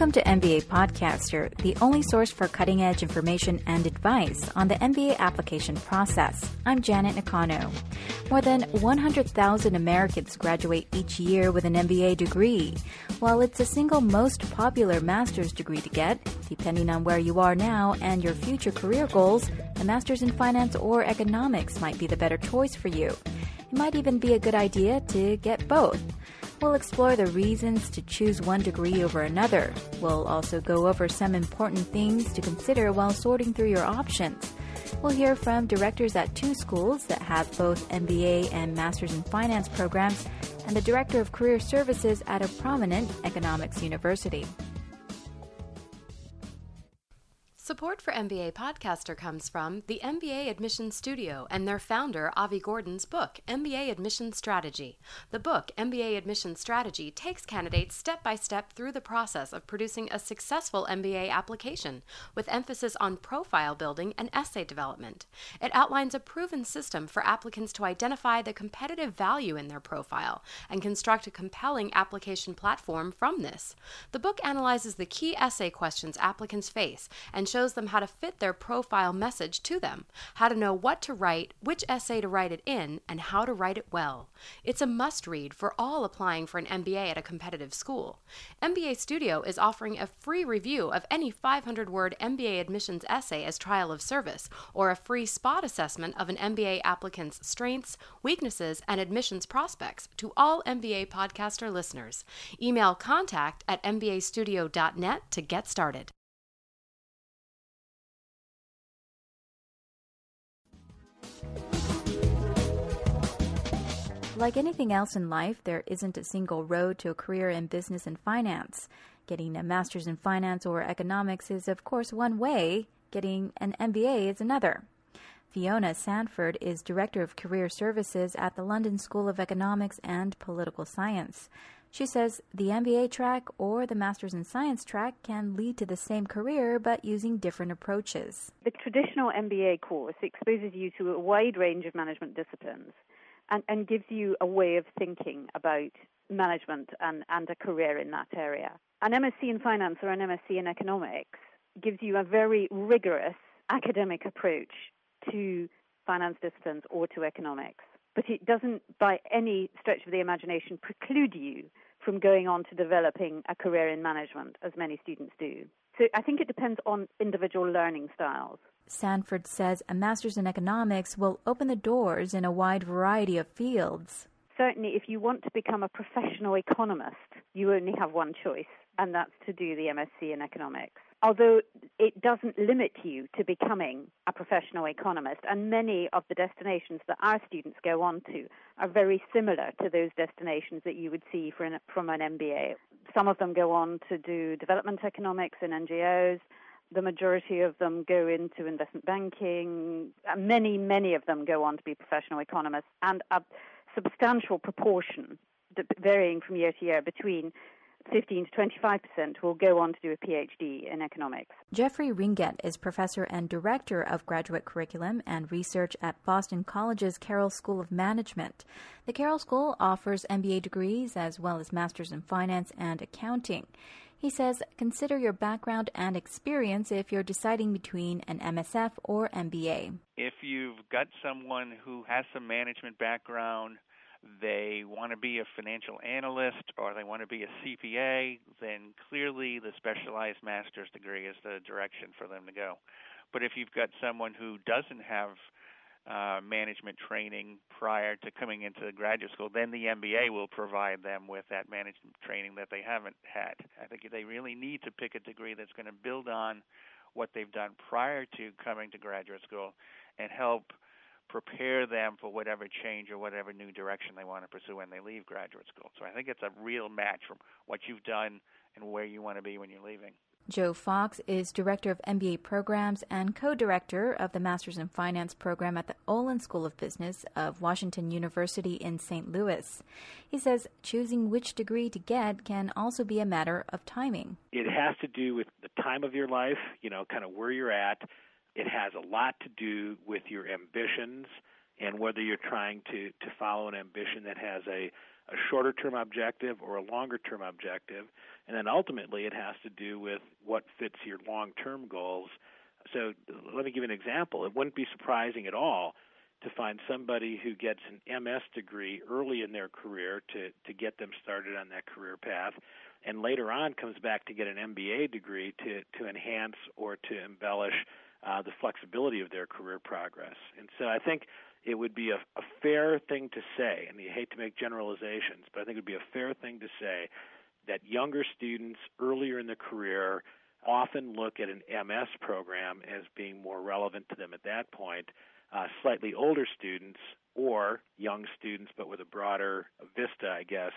Welcome to MBA Podcaster, the only source for cutting edge information and advice on the MBA application process. I'm Janet Nakano. More than 100,000 Americans graduate each year with an MBA degree. While it's the single most popular master's degree to get, depending on where you are now and your future career goals, a master's in finance or economics might be the better choice for you. It might even be a good idea to get both. We'll explore the reasons to choose one degree over another. We'll also go over some important things to consider while sorting through your options. We'll hear from directors at two schools that have both MBA and Masters in Finance programs, and the Director of Career Services at a prominent economics university. Support for MBA Podcaster comes from the MBA Admission Studio and their founder, Avi Gordon's book, MBA Admission Strategy. The book, MBA Admission Strategy, takes candidates step by step through the process of producing a successful MBA application, with emphasis on profile building and essay development. It outlines a proven system for applicants to identify the competitive value in their profile and construct a compelling application platform from this. The book analyzes the key essay questions applicants face and shows shows them how to fit their profile message to them, how to know what to write, which essay to write it in, and how to write it well. It's a must read for all applying for an MBA at a competitive school. MBA Studio is offering a free review of any 500 word MBA admissions essay as trial of service, or a free spot assessment of an MBA applicant's strengths, weaknesses, and admissions prospects to all MBA podcaster listeners. Email contact at mbastudio.net to get started. Like anything else in life, there isn't a single road to a career in business and finance. Getting a master's in finance or economics is, of course, one way, getting an MBA is another. Fiona Sanford is Director of Career Services at the London School of Economics and Political Science. She says the MBA track or the Master's in Science track can lead to the same career but using different approaches. The traditional MBA course exposes you to a wide range of management disciplines and, and gives you a way of thinking about management and, and a career in that area. An MSc in finance or an MSc in economics gives you a very rigorous academic approach to finance disciplines or to economics. But it doesn't, by any stretch of the imagination, preclude you from going on to developing a career in management, as many students do. So I think it depends on individual learning styles. Sanford says a master's in economics will open the doors in a wide variety of fields. Certainly, if you want to become a professional economist, you only have one choice, and that's to do the MSc in economics. Although it doesn't limit you to becoming a professional economist, and many of the destinations that our students go on to are very similar to those destinations that you would see from an MBA. Some of them go on to do development economics in NGOs the majority of them go into investment banking. Uh, many, many of them go on to be professional economists, and a substantial proportion, varying from year to year, between 15 to 25 percent will go on to do a PhD in economics. Jeffrey Ringuest is professor and director of graduate curriculum and research at Boston College's Carroll School of Management. The Carroll School offers MBA degrees as well as masters in finance and accounting. He says consider your background and experience if you're deciding between an MSF or MBA. If you've got someone who has some management background, they want to be a financial analyst or they want to be a CPA, then clearly the specialized master's degree is the direction for them to go. But if you've got someone who doesn't have uh, management training prior to coming into graduate school, then the MBA will provide them with that management training that they haven't had. I think they really need to pick a degree that's going to build on what they've done prior to coming to graduate school and help prepare them for whatever change or whatever new direction they want to pursue when they leave graduate school. So I think it's a real match from what you've done and where you want to be when you're leaving. Joe Fox is Director of MBA Programs and co director of the Masters in Finance program at the Olin School of Business of Washington University in St. Louis. He says choosing which degree to get can also be a matter of timing. It has to do with the time of your life, you know, kind of where you're at. It has a lot to do with your ambitions and whether you're trying to, to follow an ambition that has a, a shorter term objective or a longer term objective. And then ultimately, it has to do with what fits your long term goals. So let me give you an example. It wouldn't be surprising at all to find somebody who gets an MS degree early in their career to, to get them started on that career path, and later on comes back to get an MBA degree to, to enhance or to embellish uh, the flexibility of their career progress. And so I think it would be a, a fair thing to say, and you hate to make generalizations, but I think it would be a fair thing to say that younger students earlier in the career often look at an MS program as being more relevant to them at that point. Uh, slightly older students or young students, but with a broader vista, I guess,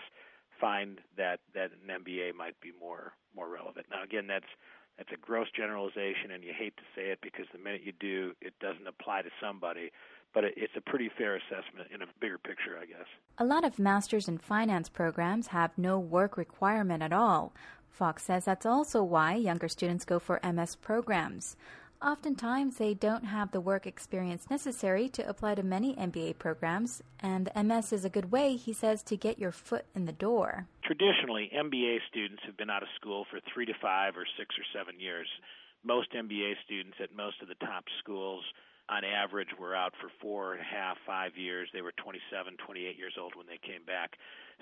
find that that an MBA might be more more relevant. Now, again, that's that's a gross generalization, and you hate to say it because the minute you do, it doesn't apply to somebody. But it's a pretty fair assessment in a bigger picture, I guess. A lot of master's in finance programs have no work requirement at all. Fox says that's also why younger students go for MS programs. Oftentimes, they don't have the work experience necessary to apply to many MBA programs, and MS is a good way, he says, to get your foot in the door. Traditionally, MBA students have been out of school for three to five or six or seven years. Most MBA students at most of the top schools, on average, were out for four and a half, five years. They were 27, 28 years old when they came back.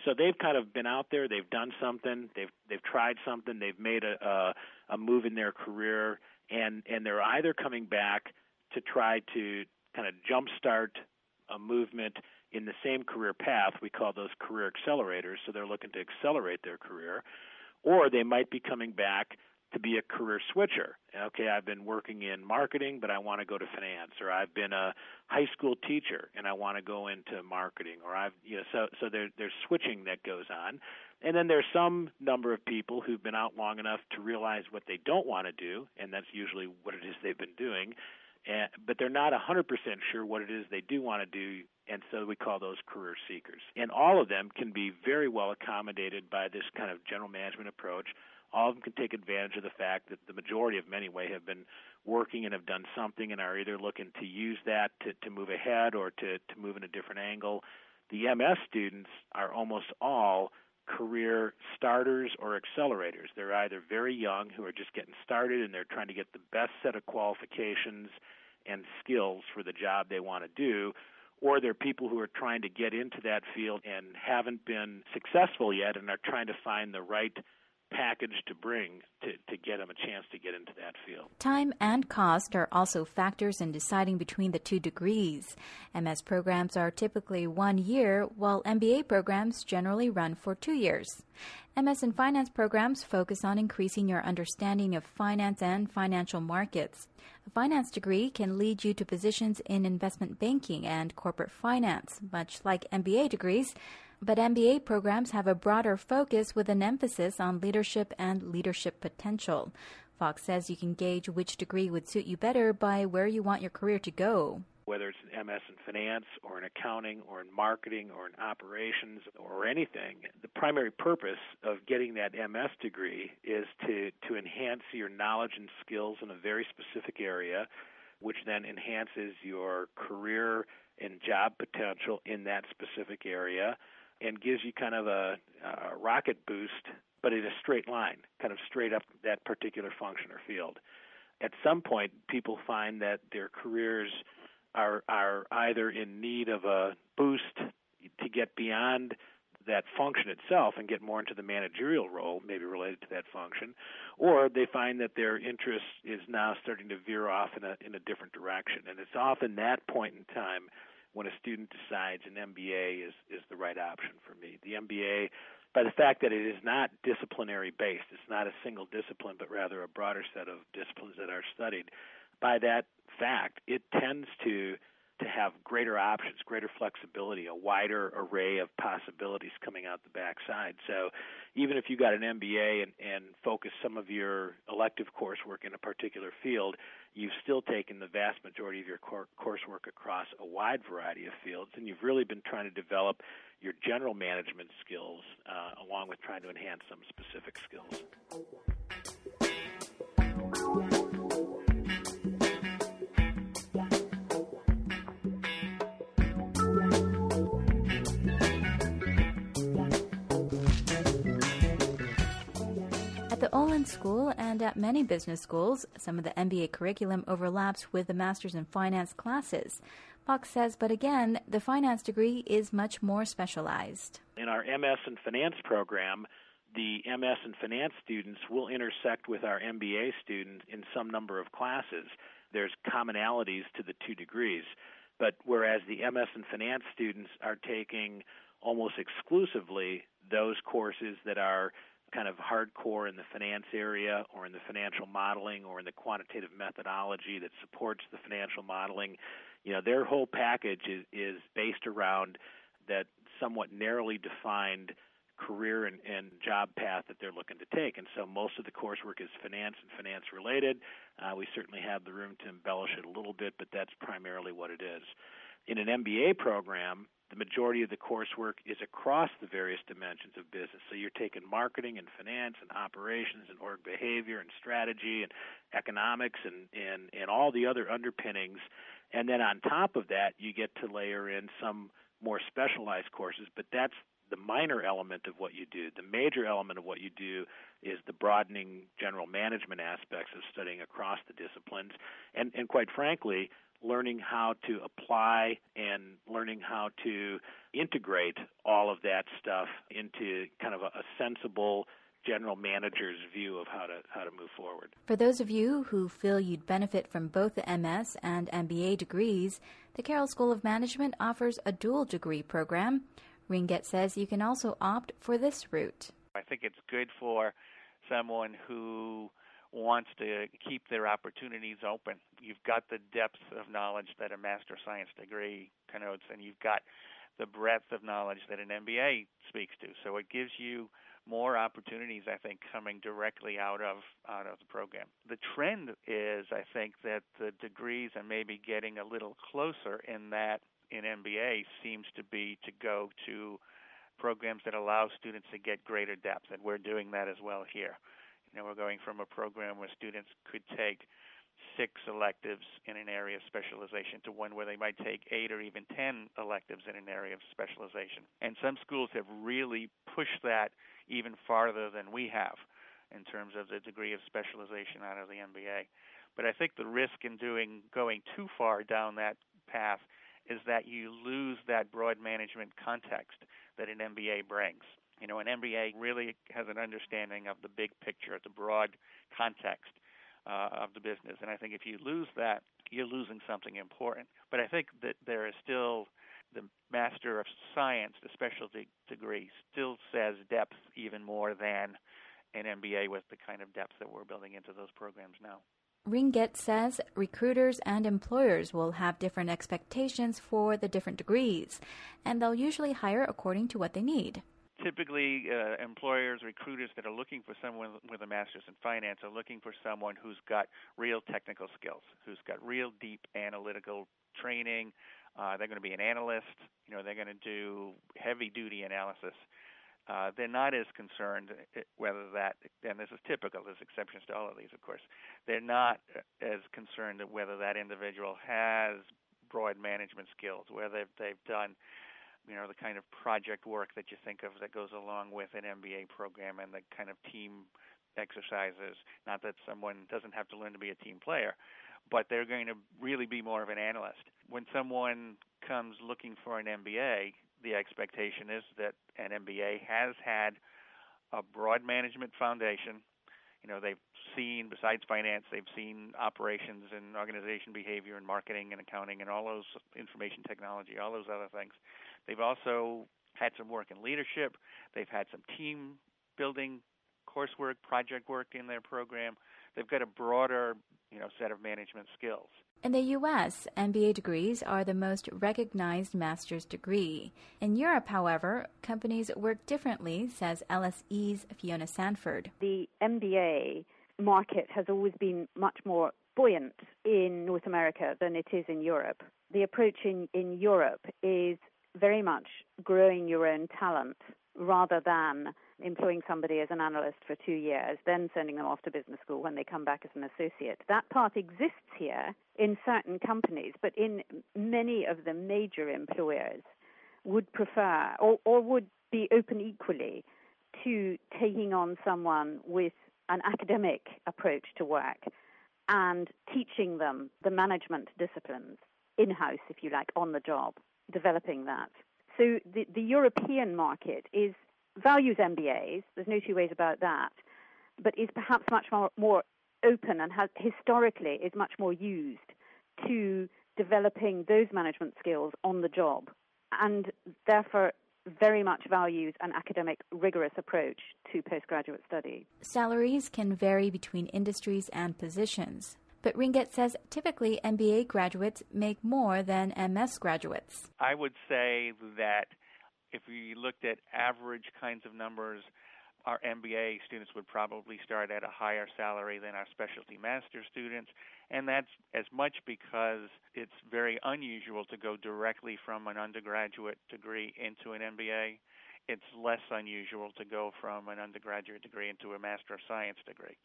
So they've kind of been out there. They've done something. They've they've tried something. They've made a a, a move in their career and and they're either coming back to try to kind of jumpstart a movement in the same career path. We call those career accelerators. So they're looking to accelerate their career, or they might be coming back to be a career switcher. Okay, I've been working in marketing, but I want to go to finance, or I've been a high school teacher and I want to go into marketing, or I've you know so so there, there's switching that goes on, and then there's some number of people who've been out long enough to realize what they don't want to do, and that's usually what it is they've been doing. And, but they're not 100% sure what it is they do want to do, and so we call those career seekers. And all of them can be very well accommodated by this kind of general management approach. All of them can take advantage of the fact that the majority of them, anyway, have been working and have done something and are either looking to use that to, to move ahead or to, to move in a different angle. The MS students are almost all career starters or accelerators. They're either very young who are just getting started and they're trying to get the best set of qualifications and skills for the job they want to do, or they're people who are trying to get into that field and haven't been successful yet and are trying to find the right package to bring to, to get them a chance to get into that field. Time and cost are also factors in deciding between the two degrees. MS programs are typically one year, while MBA programs generally run for two years. MS and finance programs focus on increasing your understanding of finance and financial markets. A finance degree can lead you to positions in investment banking and corporate finance, much like MBA degrees but MBA programs have a broader focus with an emphasis on leadership and leadership potential. Fox says you can gauge which degree would suit you better by where you want your career to go. Whether it's an MS in finance or in accounting or in marketing or in operations or anything, the primary purpose of getting that MS degree is to, to enhance your knowledge and skills in a very specific area, which then enhances your career and job potential in that specific area and gives you kind of a, a rocket boost, but in a straight line, kind of straight up that particular function or field. At some point, people find that their careers are are either in need of a boost to get beyond that function itself and get more into the managerial role, maybe related to that function, or they find that their interest is now starting to veer off in a in a different direction. And it's often that point in time when a student decides an MBA is, is the right option for me. The MBA, by the fact that it is not disciplinary based, it's not a single discipline, but rather a broader set of disciplines that are studied. By that fact, it tends to to have greater options, greater flexibility, a wider array of possibilities coming out the backside. So, even if you got an MBA and, and focus some of your elective coursework in a particular field, you've still taken the vast majority of your cor- coursework across a wide variety of fields, and you've really been trying to develop your general management skills uh, along with trying to enhance some specific skills. The Olin School and at many business schools, some of the MBA curriculum overlaps with the Masters in Finance classes. Fox says, but again, the finance degree is much more specialized. In our MS in Finance program, the MS in Finance students will intersect with our MBA students in some number of classes. There's commonalities to the two degrees. But whereas the MS in Finance students are taking almost exclusively those courses that are kind of hardcore in the finance area or in the financial modeling or in the quantitative methodology that supports the financial modeling, you know, their whole package is, is based around that somewhat narrowly defined career and, and job path that they're looking to take. And so most of the coursework is finance and finance related. Uh, we certainly have the room to embellish it a little bit, but that's primarily what it is. In an MBA program, the majority of the coursework is across the various dimensions of business. So you're taking marketing and finance and operations and org behavior and strategy and economics and, and, and all the other underpinnings. And then on top of that, you get to layer in some more specialized courses, but that's the minor element of what you do. The major element of what you do is the broadening general management aspects of studying across the disciplines. And, and quite frankly, learning how to apply and learning how to integrate all of that stuff into kind of a, a sensible general manager's view of how to how to move forward. For those of you who feel you'd benefit from both the MS and MBA degrees, the Carroll School of Management offers a dual degree program. Ringuest says you can also opt for this route. I think it's good for someone who wants to keep their opportunities open. You've got the depth of knowledge that a master science degree connotes, and you've got the breadth of knowledge that an MBA speaks to. So it gives you more opportunities, I think, coming directly out of out of the program. The trend is, I think, that the degrees are maybe getting a little closer in that in MBA seems to be to go to programs that allow students to get greater depth, and we're doing that as well here. You know, we're going from a program where students could take six electives in an area of specialization to one where they might take eight or even ten electives in an area of specialization. And some schools have really pushed that even farther than we have in terms of the degree of specialization out of the MBA. But I think the risk in doing going too far down that path is that you lose that broad management context that an MBA brings. You know, an MBA really has an understanding of the big picture, the broad context uh, of the business. And I think if you lose that, you're losing something important. But I think that there is still the Master of Science, the specialty degree, still says depth even more than an MBA with the kind of depth that we're building into those programs now. Ringuest says recruiters and employers will have different expectations for the different degrees, and they'll usually hire according to what they need typically uh, employers, recruiters that are looking for someone with a master's in finance are looking for someone who's got real technical skills, who's got real deep analytical training. Uh, they're going to be an analyst. You know, they're going to do heavy duty analysis. Uh, they're not as concerned uh, whether that, and this is typical, there's exceptions to all of these, of course. They're not uh, as concerned whether that individual has broad management skills, whether they've done you know the kind of project work that you think of that goes along with an MBA program and the kind of team exercises. Not that someone doesn't have to learn to be a team player, but they're going to really be more of an analyst. When someone comes looking for an MBA, the expectation is that an MBA has had a broad management foundation. You know, they've seen, besides finance, they've seen operations and organization behavior and marketing and accounting and all those information technology, all those other things. They've also had some work in leadership. They've had some team building coursework, project work in their program. They've got a broader, you know, set of management skills. In the US, MBA degrees are the most recognized master's degree. In Europe, however, companies work differently, says LSE's Fiona Sanford. The MBA market has always been much more buoyant in North America than it is in Europe. The approach in, in Europe is very much growing your own talent rather than employing somebody as an analyst for two years, then sending them off to business school when they come back as an associate. That part exists here in certain companies, but in many of the major employers would prefer or, or would be open equally to taking on someone with an academic approach to work and teaching them the management disciplines in house, if you like, on the job, developing that. So the, the European market is values MBAs. There's no two ways about that, but is perhaps much more, more open and has historically is much more used to developing those management skills on the job, and therefore very much values an academic rigorous approach to postgraduate study. Salaries can vary between industries and positions. But Ringuest says typically MBA graduates make more than MS graduates. I would say that if we looked at average kinds of numbers, our MBA students would probably start at a higher salary than our specialty master students, and that's as much because it's very unusual to go directly from an undergraduate degree into an MBA. It's less unusual to go from an undergraduate degree into a Master of Science degree.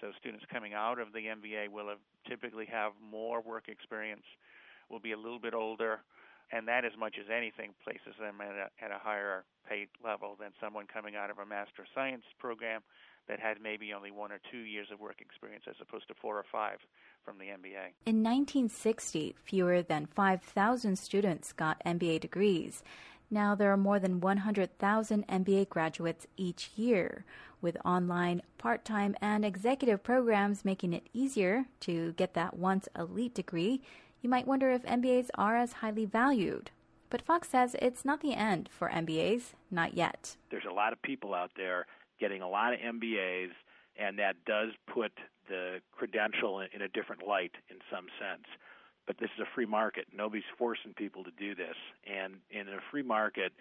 So students coming out of the MBA will have typically have more work experience, will be a little bit older, and that as much as anything places them at a, at a higher paid level than someone coming out of a Master Science program that had maybe only one or two years of work experience as opposed to four or five from the MBA. In 1960, fewer than 5,000 students got MBA degrees. Now there are more than 100,000 MBA graduates each year, with online, part time, and executive programs making it easier to get that once elite degree. You might wonder if MBAs are as highly valued. But Fox says it's not the end for MBAs, not yet. There's a lot of people out there getting a lot of MBAs, and that does put the credential in a different light in some sense but this is a free market. Nobody's forcing people to do this. And in a free market,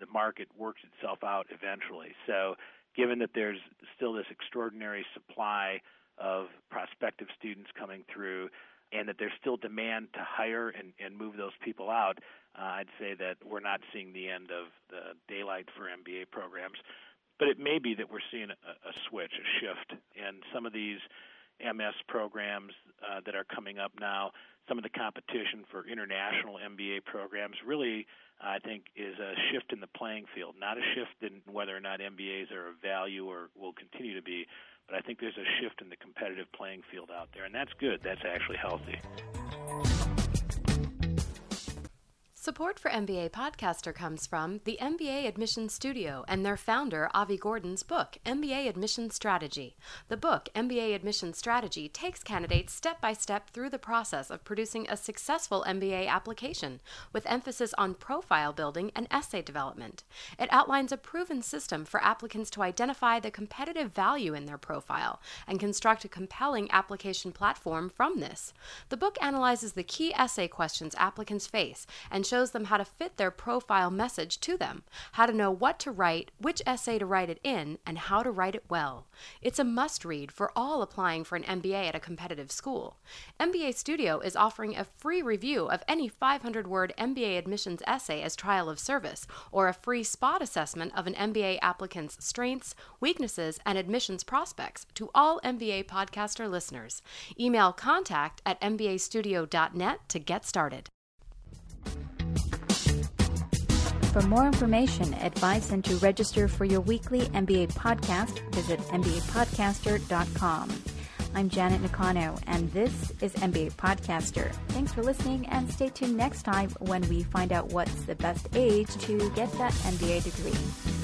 the market works itself out eventually. So, given that there's still this extraordinary supply of prospective students coming through, and that there's still demand to hire and, and move those people out, uh, I'd say that we're not seeing the end of the daylight for MBA programs. But it may be that we're seeing a, a switch, a shift, and some of these MS programs uh, that are coming up now some of the competition for international MBA programs really, I think, is a shift in the playing field, not a shift in whether or not MBAs are of value or will continue to be, but I think there's a shift in the competitive playing field out there, and that's good. That's actually healthy. Support for MBA Podcaster comes from the MBA Admissions Studio and their founder, Avi Gordon's book, MBA Admissions Strategy. The book, MBA Admissions Strategy, takes candidates step by step through the process of producing a successful MBA application, with emphasis on profile building and essay development. It outlines a proven system for applicants to identify the competitive value in their profile and construct a compelling application platform from this. The book analyzes the key essay questions applicants face and shows them how to fit their profile message to them, how to know what to write, which essay to write it in, and how to write it well. It's a must read for all applying for an MBA at a competitive school. MBA Studio is offering a free review of any 500 word MBA admissions essay as trial of service, or a free spot assessment of an MBA applicant's strengths, weaknesses, and admissions prospects to all MBA podcaster listeners. Email contact at mbastudio.net to get started. For more information, advice, and to register for your weekly MBA podcast, visit MBApodcaster.com. I'm Janet Nakano, and this is MBA Podcaster. Thanks for listening, and stay tuned next time when we find out what's the best age to get that MBA degree.